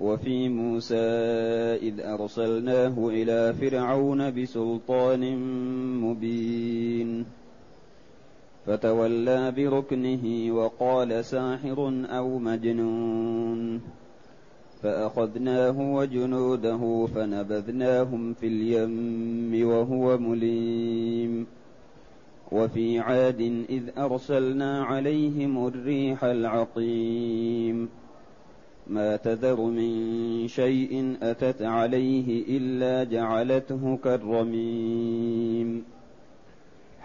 وفي موسى إذ أرسلناه إلى فرعون بسلطان مبين. فتولى بركنه وقال ساحر أو مجنون. فأخذناه وجنوده فنبذناهم في اليم وهو مليم. وفي عاد إذ أرسلنا عليهم الريح العقيم. ما تذر من شيء أتت عليه إلا جعلته كالرميم.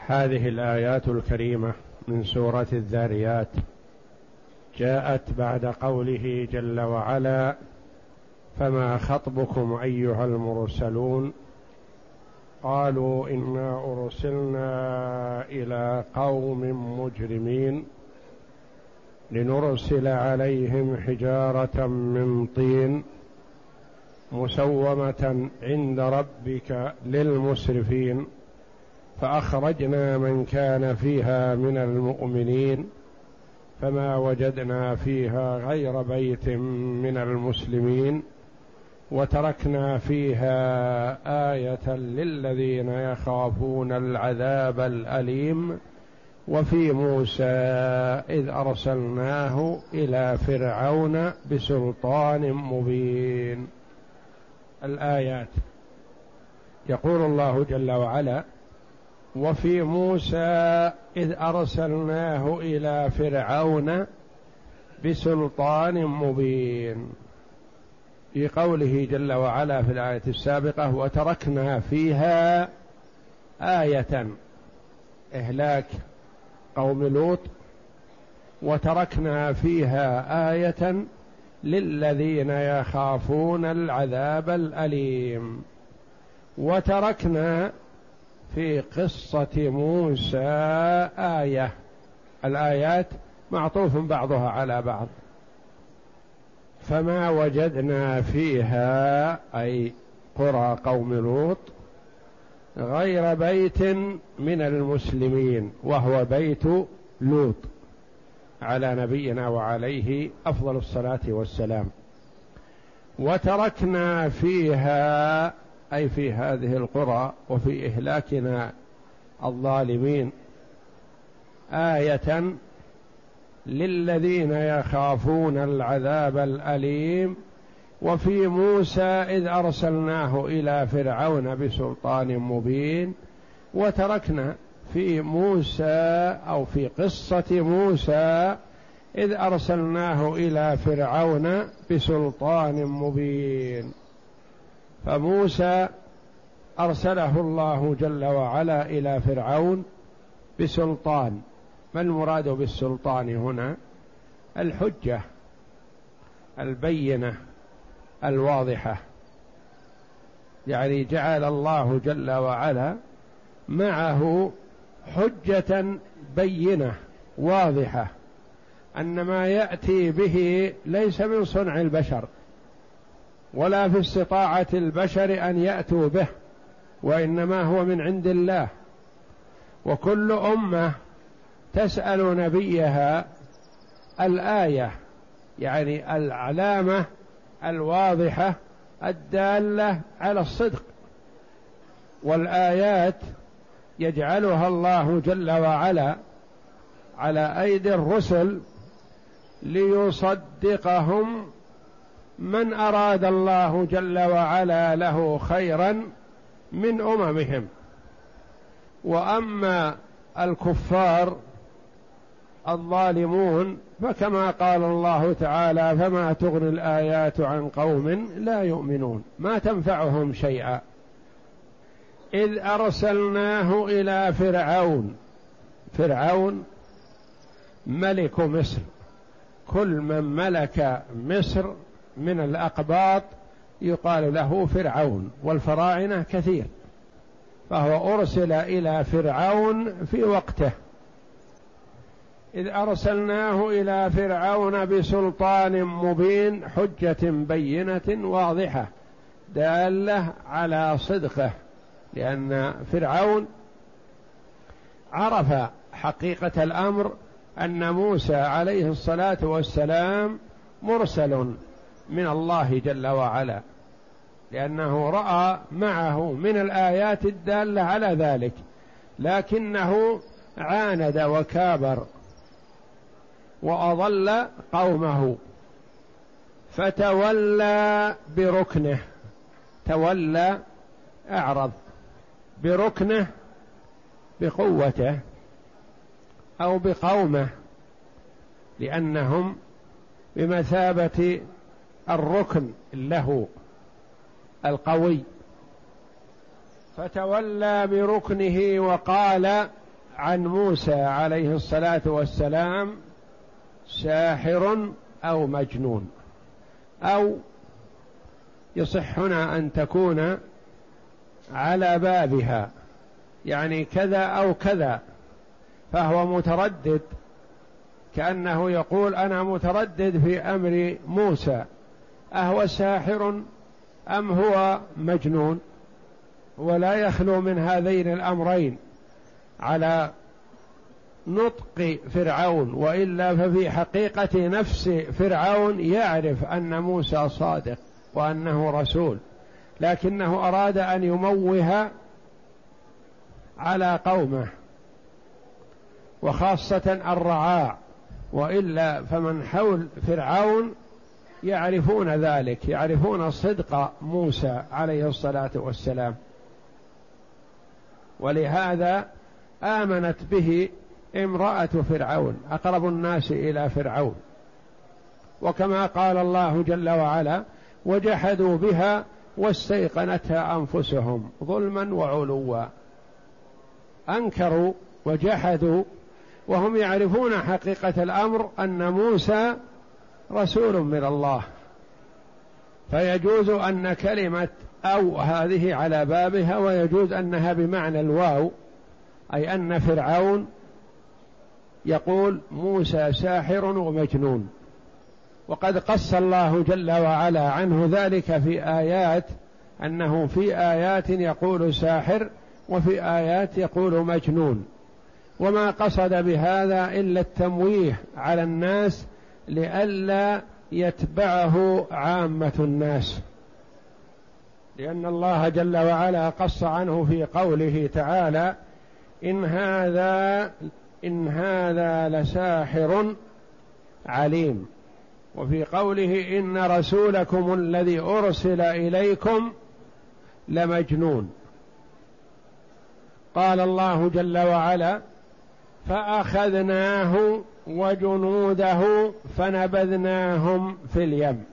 هذه الآيات الكريمة من سورة الذاريات جاءت بعد قوله جل وعلا فما خطبكم أيها المرسلون؟ قالوا إنا أرسلنا إلى قوم مجرمين لنرسل عليهم حجارة من طين مسومة عند ربك للمسرفين فأخرجنا من كان فيها من المؤمنين فما وجدنا فيها غير بيت من المسلمين وتركنا فيها آية للذين يخافون العذاب الأليم. وفي موسى إذ أرسلناه إلى فرعون بسلطان مبين. الآيات. يقول الله جل وعلا وفي موسى إذ أرسلناه إلى فرعون بسلطان مبين. في قوله جل وعلا في الآية السابقة وتركنا فيها آية. إهلاك. قوم لوط وتركنا فيها آية للذين يخافون العذاب الأليم. وتركنا في قصة موسى آية. الآيات معطوف بعضها على بعض. فما وجدنا فيها أي قرى قوم لوط غير بيت من المسلمين وهو بيت لوط على نبينا وعليه أفضل الصلاة والسلام. وتركنا فيها أي في هذه القرى وفي إهلاكنا الظالمين آية للذين يخافون العذاب الأليم وفي موسى إذ أرسلناه إلى فرعون بسلطان مبين وتركنا في موسى أو في قصة موسى إذ أرسلناه إلى فرعون بسلطان مبين. فموسى أرسله الله جل وعلا إلى فرعون بسلطان. ما المراد بالسلطان هنا؟ الحجة البينة. الواضحة. يعني جعل الله جل وعلا معه حجة بينة واضحة. أن ما يأتي به ليس من صنع البشر ولا في استطاعة البشر أن يأتوا به وإنما هو من عند الله. وكل أمة تسأل نبيها الآية يعني العلامة الواضحة الدالة على الصدق والآيات يجعلها الله جل وعلا على أيدي الرسل ليصدقهم من أراد الله جل وعلا له خيرا من أممهم. وأما الكفار الظالمون فكما قال الله تعالى فما تغني الآيات عن قوم لا يؤمنون ما تنفعهم شيئا. إذ أرسلناه إلى فرعون فرعون ملك مصر. كل من ملك مصر من الأقباط يقال له فرعون والفراعنة كثير. فهو أرسل إلى فرعون في وقته. إذ أرسلناه إلى فرعون بسلطان مبين حجة بينة واضحة دالة على صدقه لأن فرعون عرف حقيقة الأمر أن موسى عليه الصلاة والسلام مرسل من الله جل وعلا لأنه رأى معه من الآيات الدالة على ذلك لكنه عاند وكابر وأضل قومه. فتولى بركنه. تولى أعرض. بركنه بقوته أو بقومه. لأنهم بمثابة الركن له القوي. فتولى بركنه وقال عن موسى عليه الصلاة والسلام ساحر أو مجنون أو يصح هنا أن تكون على بابها يعني كذا أو كذا فهو متردد كأنه يقول أنا متردد في أمر موسى أهو ساحر أم هو مجنون؟ ولا يخلو من هذين الأمرين على نطق فرعون وإلا ففي حقيقة نفس فرعون يعرف أن موسى صادق وأنه رسول لكنه أراد أن يموه على قومه وخاصة الرعاع. وإلا فمن حول فرعون يعرفون ذلك يعرفون صدق موسى عليه الصلاة والسلام. ولهذا آمنت به امرأة فرعون أقرب الناس إلى فرعون. وكما قال الله جل وعلا وجحدوا بها واستيقنتها أنفسهم ظلما وعلوا. أنكروا وجحدوا وهم يعرفون حقيقة الأمر أن موسى رسول من الله. فيجوز أن كلمة أو هذه على بابها ويجوز أنها بمعنى الواو أي أن فرعون يقول موسى ساحر ومجنون. وقد قص الله جل وعلا عنه ذلك في آيات أنه في آيات يقول ساحر وفي آيات يقول مجنون. وما قصد بهذا إلا التمويه على الناس لئلا يتبعه عامة الناس. لأن الله جل وعلا قص عنه في قوله تعالى إن هذا إن هذا لساحر عليم. وفي قوله إن رسولكم الذي أرسل إليكم لمجنون. قال الله جل وعلا فأخذناه وجنوده فنبذناهم في اليم.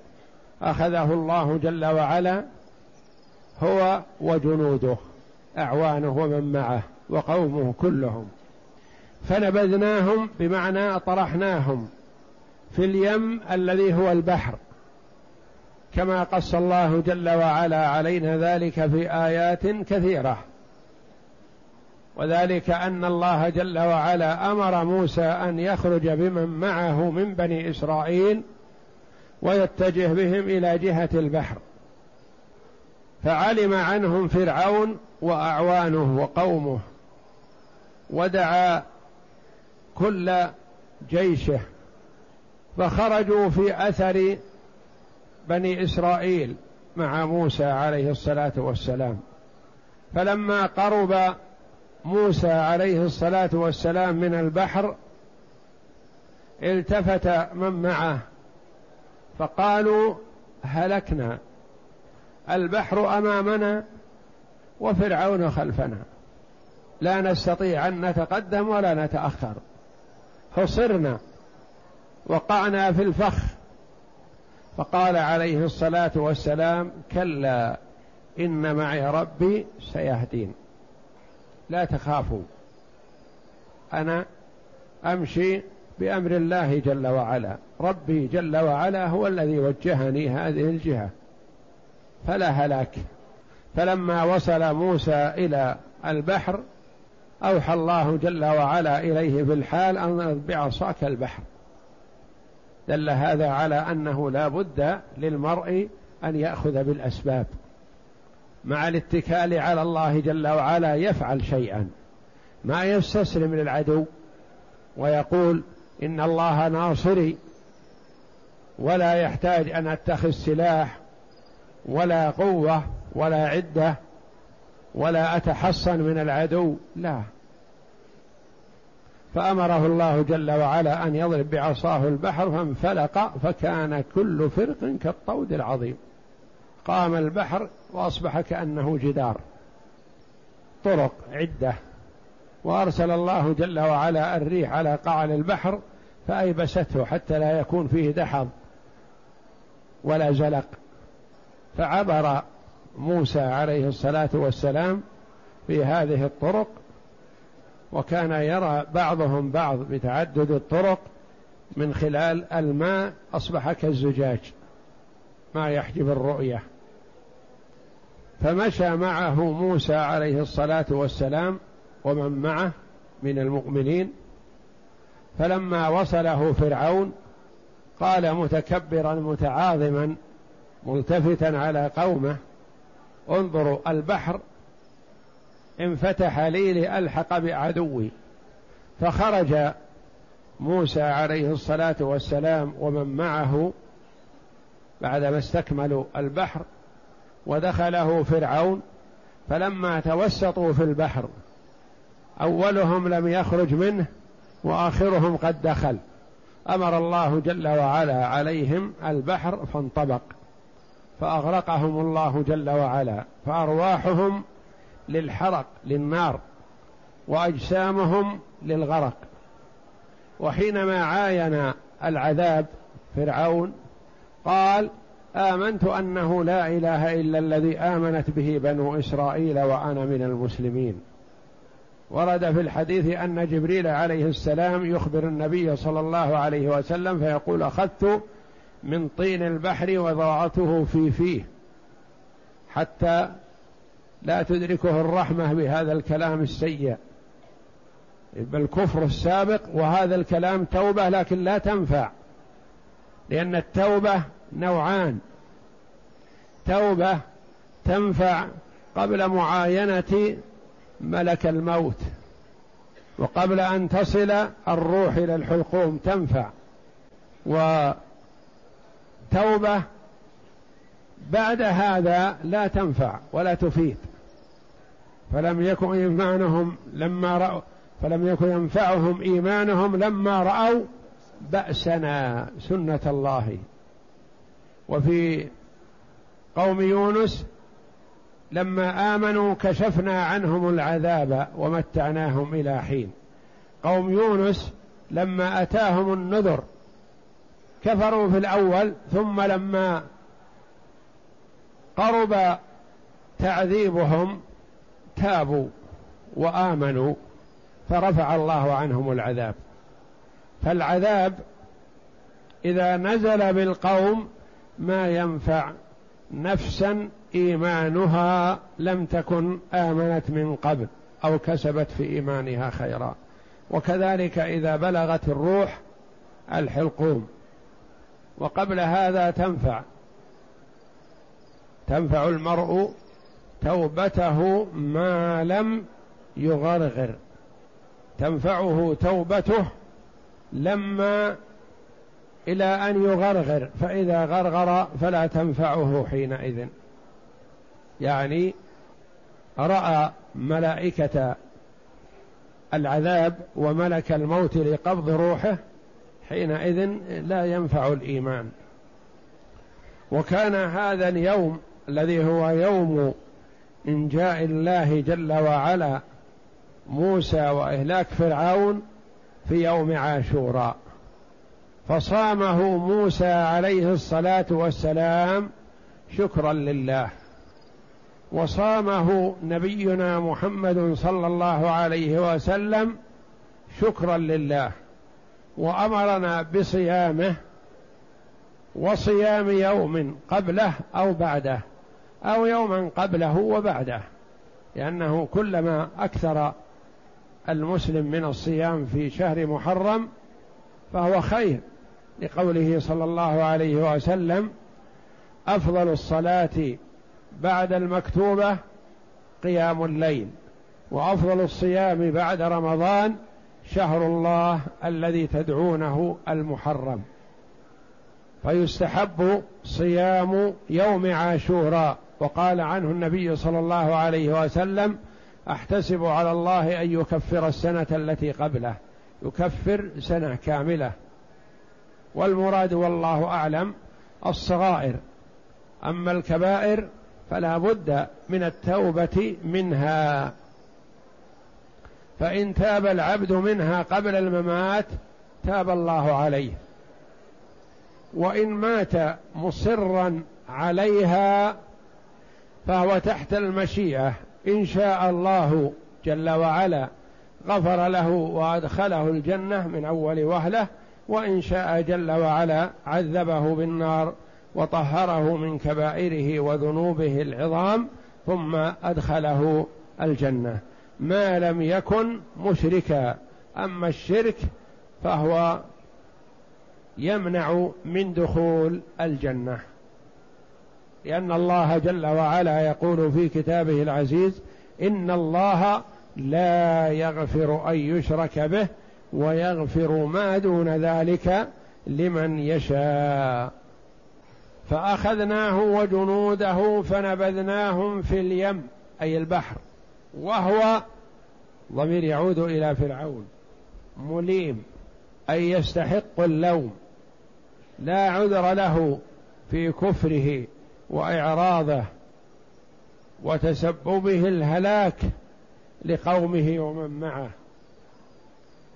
أخذه الله جل وعلا هو وجنوده أعوانه ومن معه وقومه كلهم. فنبذناهم بمعنى طرحناهم في اليم الذي هو البحر. كما قص الله جل وعلا علينا ذلك في آيات كثيرة. وذلك أن الله جل وعلا أمر موسى أن يخرج بمن معه من بني إسرائيل ويتجه بهم إلى جهة البحر. فعلم عنهم فرعون وأعوانه وقومه ودعا كل جيشه. فخرجوا في أثر بني إسرائيل مع موسى عليه الصلاة والسلام. فلما قرب موسى عليه الصلاة والسلام من البحر التفت من معه فقالوا هلكنا. البحر أمامنا وفرعون خلفنا. لا نستطيع أن نتقدم ولا نتأخر. حصرنا وقعنا في الفخ. فقال عليه الصلاة والسلام كلا إن معي ربي سيهدين. لا تخافوا. أنا أمشي بأمر الله جل وعلا. ربي جل وعلا هو الذي وجهني هذه الجهة. فلا هلاك. فلما وصل موسى إلى البحر أوحى الله جل وعلا إليه في الحال أن بعصاك البحر. دل هذا على أنه لا بد للمرء أن يأخذ بالأسباب مع الاتكال على الله جل وعلا يفعل شيئا ما يستسلم للعدو ويقول إن الله ناصري ولا يحتاج أن أتخذ سلاح ولا قوة ولا عدة. ولا أتحصن من العدو. لا. فأمره الله جل وعلا أن يضرب بعصاه البحر فانفلق فكان كل فرق كالطود العظيم. قام البحر وأصبح كأنه جدار. طرق عدة. وأرسل الله جل وعلا الريح على قعر البحر فأيبسته حتى لا يكون فيه دحض ولا زلق. فعبر موسى عليه الصلاة والسلام في هذه الطرق وكان يرى بعضهم بعض بتعدد الطرق من خلال الماء أصبح كالزجاج ما يحجب الرؤية. فمشى معه موسى عليه الصلاة والسلام ومن معه من المؤمنين. فلما وصله فرعون قال متكبرا متعاظما ملتفتا على قومه انظروا البحر انفتح لي لألحق بعدوي فخرج موسى عليه الصلاة والسلام ومن معه بعدما استكملوا البحر ودخله فرعون فلما توسطوا في البحر أولهم لم يخرج منه وآخرهم قد دخل. أمر الله جل وعلا عليهم البحر فانطبق. فأغرقهم الله جل وعلا فأرواحهم للحرق للنار وأجسامهم للغرق. وحينما عاين العذاب فرعون قال آمنت أنه لا إله إلا الذي آمنت به بنو إسرائيل وأنا من المسلمين. ورد في الحديث أن جبريل عليه السلام يخبر النبي صلى الله عليه وسلم فيقول أخذت من طين البحر وضعته في فيه حتى لا تدركه الرحمة بهذا الكلام السيء. بالكفر السابق وهذا الكلام توبة لكن لا تنفع لأن التوبة نوعان. توبة تنفع قبل معاينة ملك الموت وقبل أن تصل الروح إلى الحلقوم تنفع. وتوبة بعد هذا لا تنفع ولا تفيد. فلم يكن إيمانهم لما رأوا فلم يكن ينفعهم إيمانهم لما رأوا بأسنا سنة الله. وفي قوم يونس لما آمنوا كشفنا عنهم العذاب ومتعناهم إلى حين. قوم يونس لما أتاهم النذر كفروا في الأول ثم لما قرب تعذيبهم تابوا وآمنوا فرفع الله عنهم العذاب. فالعذاب إذا نزل بالقوم ما ينفع نفسا إيمانها لم تكن آمنت من قبل أو كسبت في إيمانها خيرا. وكذلك إذا بلغت الروح الحلقوم. وقبل هذا تنفع. تنفع المرء توبته ما لم يغرغر. تنفعه توبته لما إلى أن يغرغر فإذا غرغر فلا تنفعه حينئذ. يعني رأى ملائكة العذاب وملك الموت لقبض روحه حينئذ لا ينفع الإيمان. وكان هذا اليوم الذي هو يوم إنجاء الله جل وعلا موسى وإهلاك فرعون في يوم عاشوراء. فصامه موسى عليه الصلاة والسلام شكرا لله. وصامه نبينا محمد صلى الله عليه وسلم شكرا لله. وأمرنا بصيامه وصيام يوم قبله أو بعده أو يوما قبله وبعده لأنه كلما أكثر المسلم من الصيام في شهر محرم فهو خير لقوله صلى الله عليه وسلم أفضل الصلاة بعد المكتوبة قيام الليل وأفضل الصيام بعد رمضان شهر الله الذي تدعونه المحرم. فيستحب صيام يوم عاشوراء. وقال عنه النبي صلى الله عليه وسلم أحتسب على الله أن يكفر السنة التي قبله. يكفر سنة كاملة. والمراد والله أعلم الصغائر. أما الكبائر فلا بد من التوبة منها. فإن تاب العبد منها قبل الممات تاب الله عليه. وإن مات مصرا عليها فهو تحت المشيئة. إن شاء الله جل وعلا غفر له وأدخله الجنة من أول وهلة وإن شاء جل وعلا عذبه بالنار وطهره من كبائره وذنوبه العظام ثم أدخله الجنة. ما لم يكن مشركا. أما الشرك فهو يمنع من دخول الجنة. لأن الله جل وعلا يقول في كتابه العزيز إن الله لا يغفر أن يشرك به ويغفر ما دون ذلك لمن يشاء. فأخذناه وجنوده فنبذناهم في اليم أي البحر وهو ضمير يعود إلى فرعون مليم أي يستحق اللوم لا عذر له في كفره وإعراضه وتسببه الهلاك لقومه ومن معه.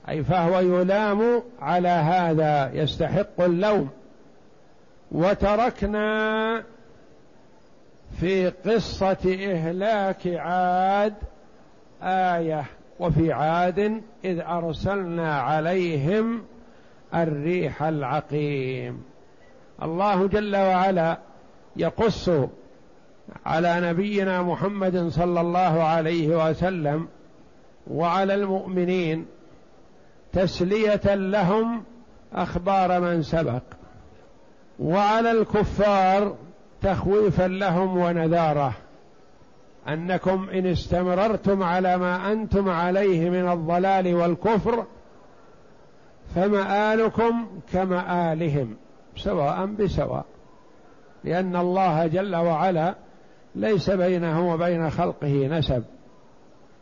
أي فهو يلام على هذا يستحق اللوم. وتركنا في قصة إهلاك عاد آية وفي عاد إذ أرسلنا عليهم الريح العقيم. الله جل وعلا يقص على نبينا محمد صلى الله عليه وسلم وعلى المؤمنين تسلية لهم أخبار من سبق وعلى الكفار تخويفا لهم ونذارة. أنكم إن استمررتم على ما أنتم عليه من الضلال والكفر فمآلكم كمآلهم سواء بسواء لأن الله جل وعلا ليس بينه وبين خلقه نسب.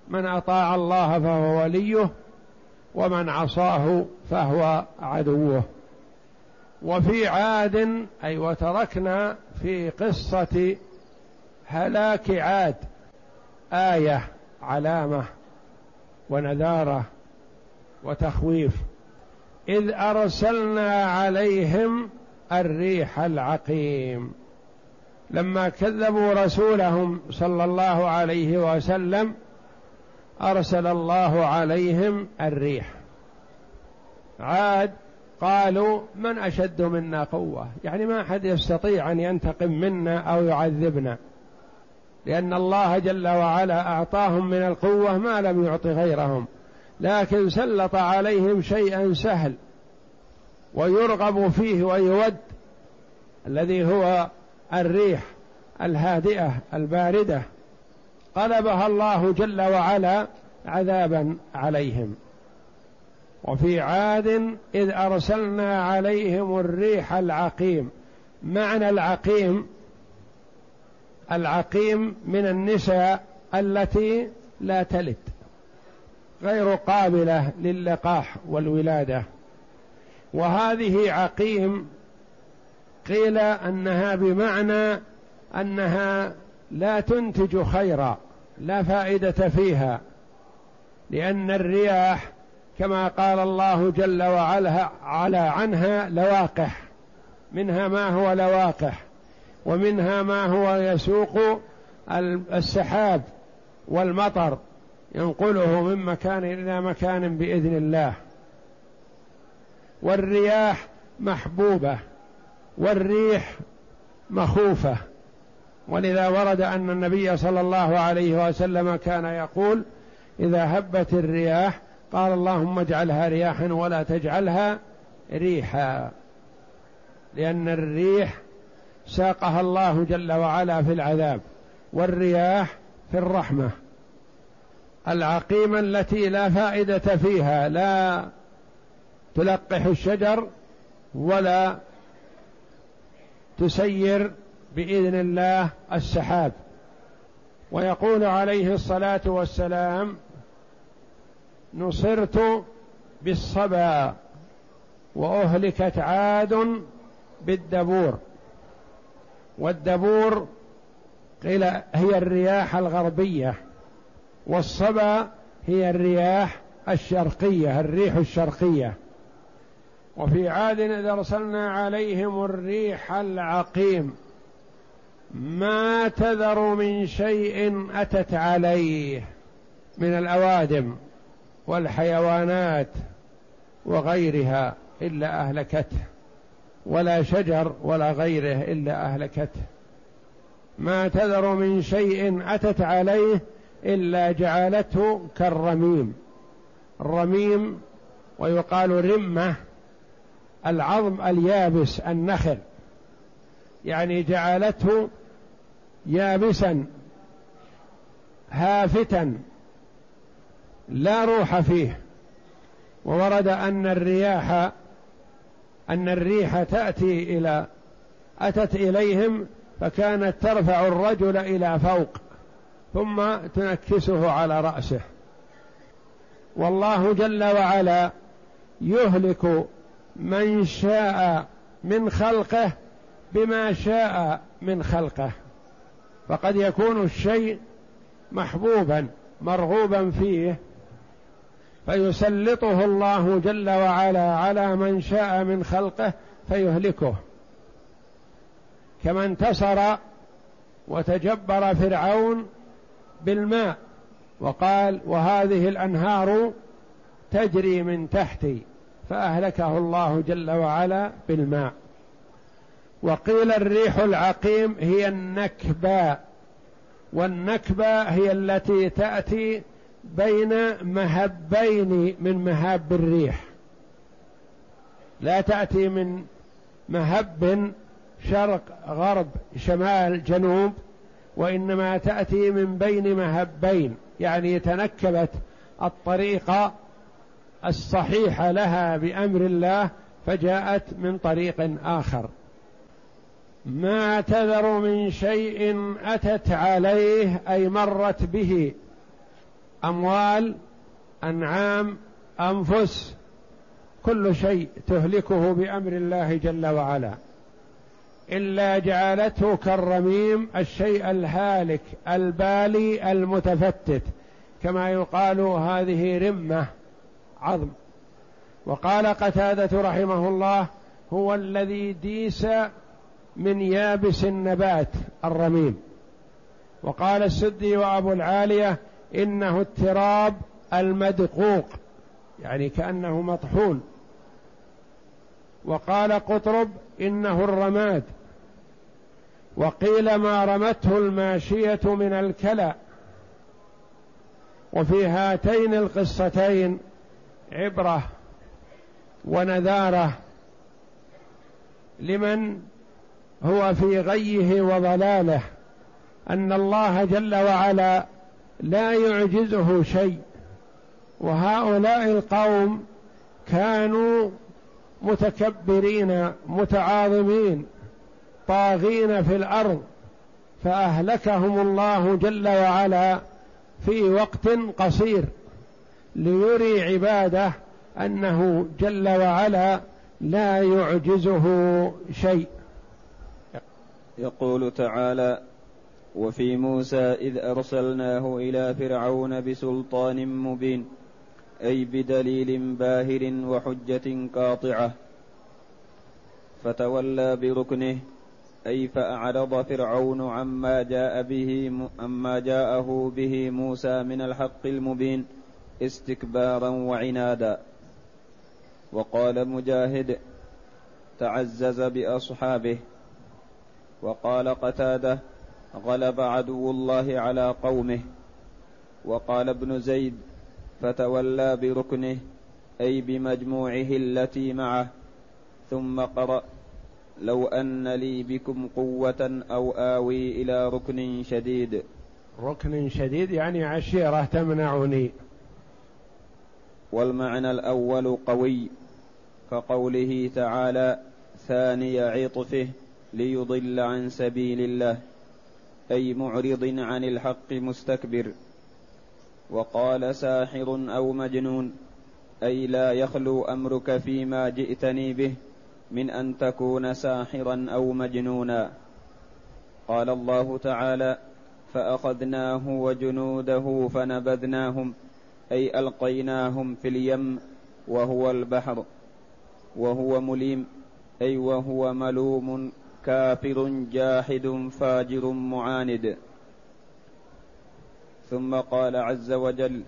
من أطاع الله فهو وليه ومن عصاه فهو عدوه. وفي عاد أي وتركنا في قصة هلاك عاد آية علامة ونذارة وتخويف. إذ أرسلنا عليهم الريح العقيم. لما كذبوا رسولهم صلى الله عليه وسلم أرسل الله عليهم الريح. عاد قالوا من أشد منا قوة؟ يعني ما أحد يستطيع أن ينتقم منا أو يعذبنا. لأن الله جل وعلا أعطاهم من القوة ما لم يعط غيرهم لكن سلط عليهم شيئا سهل ويرغب فيه ويود الذي هو الريح الهادئة الباردة قلبها الله جل وعلا عذابا عليهم. وفي عاد إذ أرسلنا عليهم الريح العقيم معنى العقيم العقيم من النساء التي لا تلد غير قابلة للقاح والولادة. وهذه عقيم قيل أنها بمعنى أنها لا تنتج خيرا لا فائدة فيها لأن الرياح كما قال الله جل وعلا على عنها لواقح منها ما هو لواقح. ومنها ما هو يسوق السحاب والمطر ينقله من مكان إلى مكان بإذن الله. والرياح محبوبة والريح مخوفة. ولذا ورد أن النبي صلى الله عليه وسلم كان يقول إذا هبت الرياح قال اللهم اجعلها رياحا ولا تجعلها ريحا. لأن الريح ساقها الله جل وعلا في العذاب والرياح في الرحمة. العقيمة التي لا فائدة فيها لا تلقح الشجر ولا تسير بإذن الله السحاب. ويقول عليه الصلاة والسلام نصرت بالصبا وأهلكت عاد بالدبور. والدبور قيل هي الرياح الغربية والصبا هي الرياح الشرقية الريح الشرقية. وفي عاد إذ أرسلنا عليهم الريح العقيم ما تذر من شيء أتت عليه من الأوادم والحيوانات وغيرها إلا أهلكته. ولا شجر ولا غيره إلا أهلكته. ما تذر من شيء أتت عليه إلا جعلته كالرميم. الرميم ويقال رمة العظم اليابس النخل. يعني جعلته يابسا هافتا لا روح فيه. وورد أن الرياح أن الريح تأتي إلى أتت إليهم فكانت ترفع الرجل إلى فوق ثم تنكسه على رأسه. والله جل وعلا يهلك من شاء من خلقه بما شاء من خلقه. فقد يكون الشيء محبوبا مرغوبا فيه. فيسلطه الله جل وعلا على من شاء من خلقه فيهلكه. كما انتصر وتجبر فرعون بالماء وقال وهذه الأنهار تجري من تحتي فأهلكه الله جل وعلا بالماء. وقيل الريح العقيم هي النكبة والنكبة هي التي تأتي بين مهبين من مهاب الريح. لا تأتي من مهب شرق غرب شمال جنوب وإنما تأتي من بين مهبين يعني تنكبت الطريق الصحيحة لها بأمر الله فجاءت من طريق آخر. ما تذر من شيء أتت عليه أي مرت به أموال أنعام أنفس كل شيء تهلكه بأمر الله جل وعلا. إلا جعلته كالرميم الشيء الهالك البالي المتفتت. كما يقال هذه رمة عظم. وقال قتادة رحمه الله هو الذي ديس من يابس النبات الرميم. وقال السدي وأبو العالية إنه التراب المدقوق يعني كأنه مطحون. وقال قطرب إنه الرماد. وقيل ما رمته الماشية من الكلى. وفي هاتين القصتين عبرة ونذارة لمن هو في غيه وضلاله أن الله جل وعلا لا يعجزه شيء. وهؤلاء القوم كانوا متكبرين متعاظمين طاغين في الأرض فأهلكهم الله جل وعلا في وقت قصير ليري عباده أنه جل وعلا لا يعجزه شيء. يقول تعالى وفي موسى إذ أرسلناه إلى فرعون بسلطان مبين أي بدليل باهر وحجة قاطعة. فتولى بركنه أي فأعرض فرعون عما جاء به عما جاءه به موسى من الحق المبين استكبارا وعنادا. وقال مجاهد تعزز بأصحابه. وقال قتادة غلب عدو الله على قومه. وقال ابن زيد فتولى بركنه أي بمجموعه التي معه. ثم قرأ لو أن لي بكم قوة أو آوي إلى ركن شديد. ركن شديد يعني عشيرة تمنعني. والمعنى الأول قوي كقوله تعالى ثاني عطفه ليضل عن سبيل الله. أي معرض عن الحق مستكبر. وقال ساحر أو مجنون أي لا يخلو أمرك فيما جئتني به من أن تكون ساحرا أو مجنونا. قال الله تعالى فأخذناه وجنوده فنبذناهم أي ألقيناهم في اليم وهو البحر وهو مليم أي وهو ملوم. كافر جاحد فاجر معاند. ثم قال عز وجل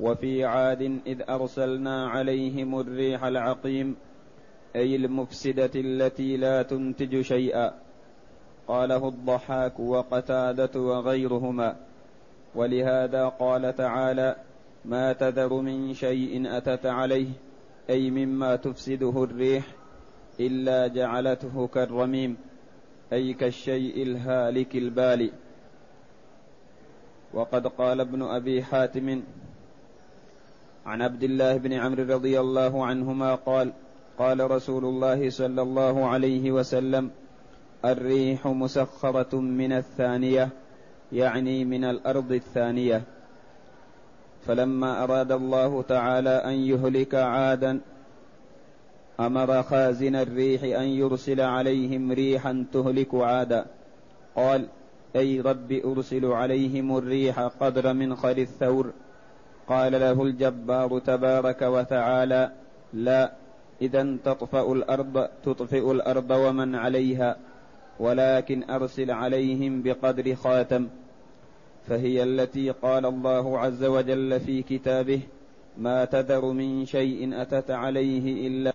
وفي عاد إذ أرسلنا عليهم الريح العقيم أي المفسدة التي لا تنتج شيئا قاله الضحاك وقتادة وغيرهما. ولهذا قال تعالى ما تذر من شيء أتت عليه أي مما تفسده الريح إلا جعلته كالرميم أي كالشيء الهالك البالي وقد قال ابن أبي حاتم عن عبد الله بن عمرو رضي الله عنهما قال قال رسول الله صلى الله عليه وسلم الريح مسخرة من الثانية يعني من الأرض الثانية. فلما أراد الله تعالى أن يهلك عادا أمر خازن الريح أن يرسل عليهم ريحا تهلك عادا. قال أي رب أرسل عليهم الريح قدر منخر الثور. قال له الجبار تبارك وتعالى لا إذا تطفأ الأرض تطفئ الأرض ومن عليها ولكن أرسل عليهم بقدر خاتم. فهي التي قال الله عز وجل في كتابه ما تذر من شيء أتت عليه إلا